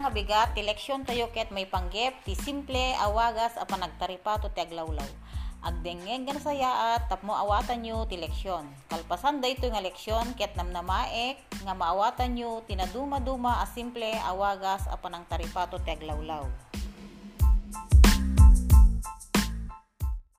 nga bigat ti leksyon tayo ket may panggep ti simple awagas apan nagtaripato ti aglawlaw. Agdengeng gan saya at tapmo awatan nyo ti leksyon. Kalpasan dayto nga leksyon ket namnamaek nga maawatan nyo tinaduma-duma a simple awagas apan ang taripato ti aglawlaw.